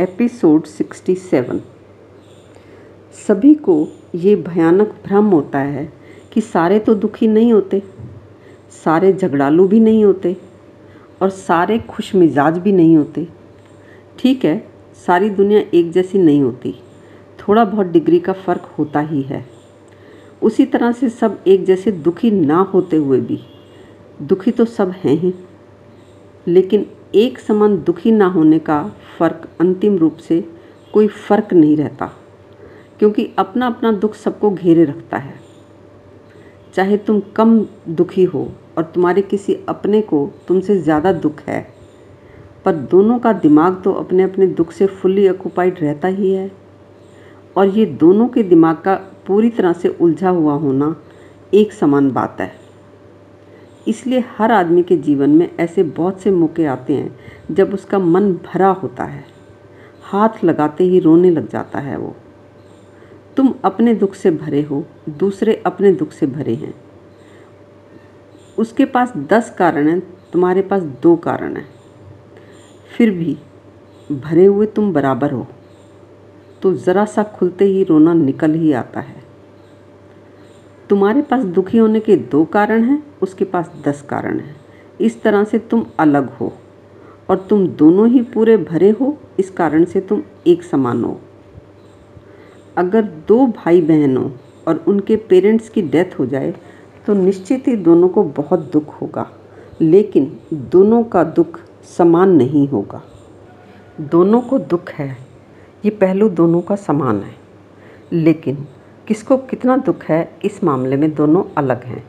Episode 67 सभी को ये भयानक भ्रम होता है कि सारे तो दुखी नहीं होते, सारे झगड़ालू भी नहीं होते और सारे खुश मिजाज भी नहीं होते। ठीक है, सारी दुनिया एक जैसी नहीं होती, थोड़ा बहुत डिग्री का फ़र्क होता ही है। उसी तरह से सब एक जैसे दुखी ना होते हुए भी, दुखी तो सब हैं ही, लेकिन एक समान दुखी ना होने का फ़र्क अंतिम रूप से कोई फ़र्क नहीं रहता, क्योंकि अपना अपना दुख सबको घेरे रखता है। चाहे तुम कम दुखी हो और तुम्हारे किसी अपने को तुमसे ज़्यादा दुख है, पर दोनों का दिमाग तो अपने अपने दुख से फुल्ली ऑक्यूपाइड रहता ही है, और ये दोनों के दिमाग का पूरी तरह से उलझा हुआ होना एक समान बात है। इसलिए हर आदमी के जीवन में ऐसे बहुत से मौके आते हैं जब उसका मन भरा होता है। हाथ लगाते ही रोने लग जाता है वो। तुम अपने दुख से भरे हो, दूसरे अपने दुख से भरे हैं। उसके पास दस कारण हैं, तुम्हारे पास दो कारण हैं। फिर भी भरे हुए तुम बराबर हो तो ज़रा सा खुलते ही रोना निकल ही आता है। तुम्हारे पास दुखी होने के दो कारण हैं, उसके पास दस कारण हैं। इस तरह से तुम अलग हो और तुम दोनों ही पूरे भरे हो, इस कारण से तुम एक समान हो। अगर दो भाई बहनों और उनके पेरेंट्स की डेथ हो जाए तो निश्चित ही दोनों को बहुत दुख होगा, लेकिन दोनों का दुख समान नहीं होगा। दोनों को दुख है, ये पहलू दोनों का समान है, लेकिन किसको कितना दुख है, इस मामले में दोनों अलग हैं।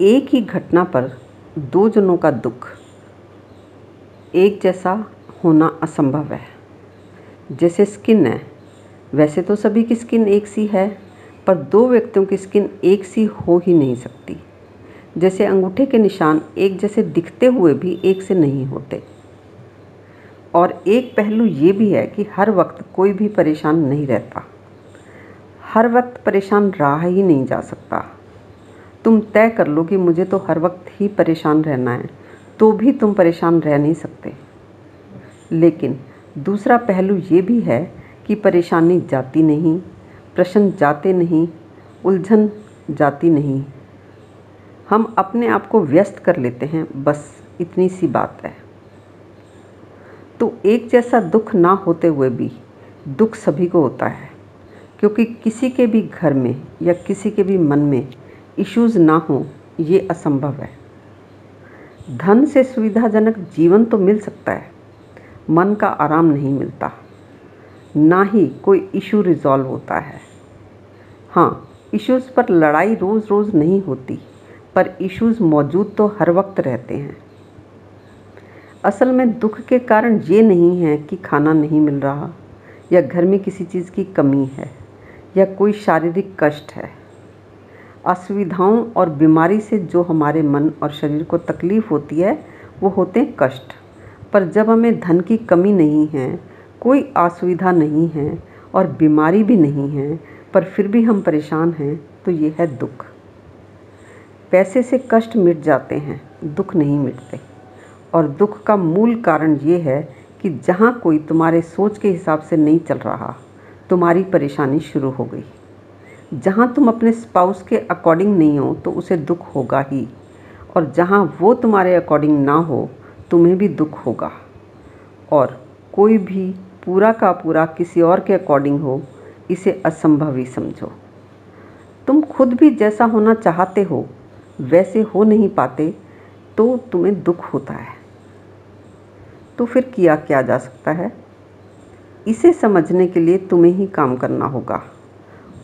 एक ही घटना पर दो जनों का दुख, एक जैसा होना असंभव है। जैसे स्किन है, वैसे तो सभी की स्किन एक सी है, पर दो व्यक्तियों की स्किन एक सी हो ही नहीं सकती। जैसे अंगूठे के निशान एक जैसे दिखते हुए भी एक से नहीं होते। और एक पहलू ये भी है कि हर वक्त कोई भी परेशान नहीं रहता। हर वक्त परेशान रहा ही नहीं जा सकता। तुम तय कर लो कि मुझे तो हर वक्त ही परेशान रहना है तो भी तुम परेशान रह नहीं सकते। लेकिन दूसरा पहलू ये भी है कि परेशानी जाती नहीं, प्रश्न जाते नहीं, उलझन जाती नहीं। हम अपने आप को व्यस्त कर लेते हैं, बस इतनी सी बात है। तो एक जैसा दुख ना होते हुए भी दुख सभी को होता है। क्योंकि किसी के भी घर में या किसी के भी मन में इश्यूज़ ना हो, ये असंभव है। धन से सुविधाजनक जीवन तो मिल सकता है, मन का आराम नहीं मिलता, ना ही कोई इशू रिजॉल्व होता है। हाँ इश्यूज़ पर लड़ाई रोज़ रोज़ नहीं होती, पर इश्यूज़ मौजूद तो हर वक्त रहते हैं। असल में दुख के कारण ये नहीं है कि खाना नहीं मिल रहा या घर में किसी चीज़ की कमी है। या कोई शारीरिक कष्ट है। असुविधाओं और बीमारी से जो हमारे मन और शरीर को तकलीफ़ होती है, वो होते हैं कष्ट। पर जब हमें धन की कमी नहीं है, कोई असुविधा नहीं है और बीमारी भी नहीं है, पर फिर भी हम परेशान हैं तो ये है दुख। पैसे से कष्ट मिट जाते हैं, दुख नहीं मिटते। और दुख का मूल कारण ये है कि जहाँ कोई तुम्हारे सोच के हिसाब से नहीं चल रहा तुम्हारी परेशानी शुरू हो गई। जहाँ तुम अपने स्पाउस के अकॉर्डिंग नहीं हो तो उसे दुख होगा ही। और जहाँ वो तुम्हारे अकॉर्डिंग ना हो, तुम्हें भी दुख होगा। और कोई भी पूरा का पूरा किसी और के अकॉर्डिंग हो, इसे असंभव ही समझो। तुम खुद भी जैसा होना चाहते हो, वैसे हो नहीं पाते तो तुम्हें दुख होता है। तो फिर किया क्या जा सकता है? इसे समझने के लिए तुम्हें ही काम करना होगा।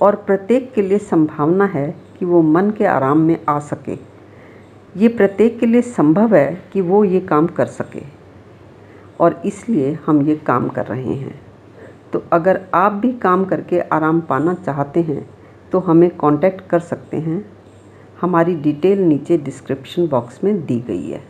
और प्रत्येक के लिए संभावना है कि वो मन के आराम में आ सके। ये प्रत्येक के लिए संभव है कि वो ये काम कर सके। और इसलिए हम ये काम कर रहे हैं। तो अगर आप भी काम करके आराम पाना चाहते हैं तो हमें कांटेक्ट कर सकते हैं। हमारी डिटेल नीचे डिस्क्रिप्शन बॉक्स में दी गई है।